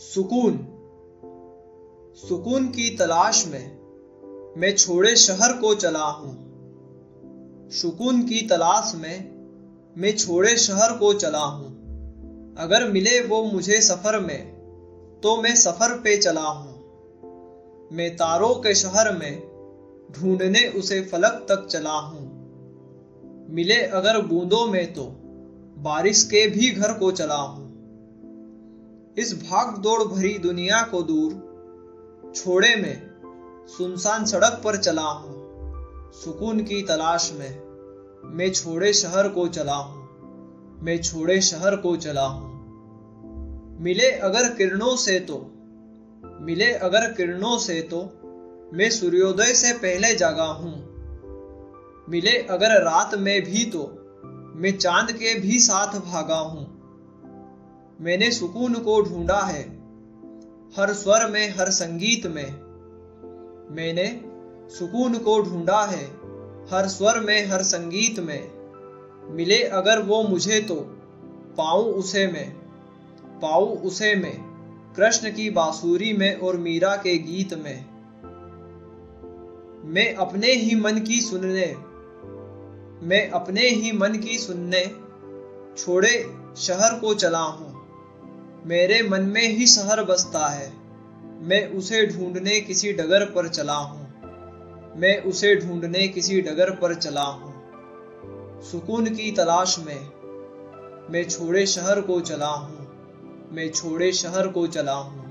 सुकून। सुकून की तलाश में मैं छोड़े शहर को चला हूँ। सुकून की तलाश में मैं छोड़े शहर को चला हूँ। अगर मिले वो मुझे सफ़र में तो मैं सफ़र पे चला हूँ। मैं तारों के शहर में ढूँढने उसे फलक तक चला हूँ। मिले अगर बूंदों में तो बारिश के भी घर को चला हूँ। इस भाग दौड़ भरी दुनिया को दूर, छोड़े में सुनसान सड़क पर चला हूँ, सुकून की तलाश में मैं छोड़े शहर को चला हूँ, मैं छोड़े शहर को चला हूँ। मिले अगर किरणों से तो मिले अगर किरणों से तो मैं सूर्योदय से पहले जागा हूँ। मिले अगर रात में भी तो मैं चाँद के भी साथ भागा हूँ। मैंने सुकून को ढूंढा है, हर स्वर में, हर संगीत में। मैंने सुकून को ढूंढा है, हर स्वर में, हर संगीत में। मिले अगर वो मुझे तो पाऊँ उसे में, पाऊँ उसे में, कृष्ण की बांसुरी में और मीरा के गीत में। मैं अपने ही मन की सुनने, मैं अपने ही मन की सुनने, छोड़े शहर को चला हूँ। मेरे मन में ही शहर बसता है। मैं उसे ढूँढने किसी डगर पर चला हूँ। मैं उसे ढूँढने किसी डगर पर चला हूँ। सुकून की तलाश में मैं छोड़े शहर को चला हूँ। मैं छोड़े शहर को चला हूँ।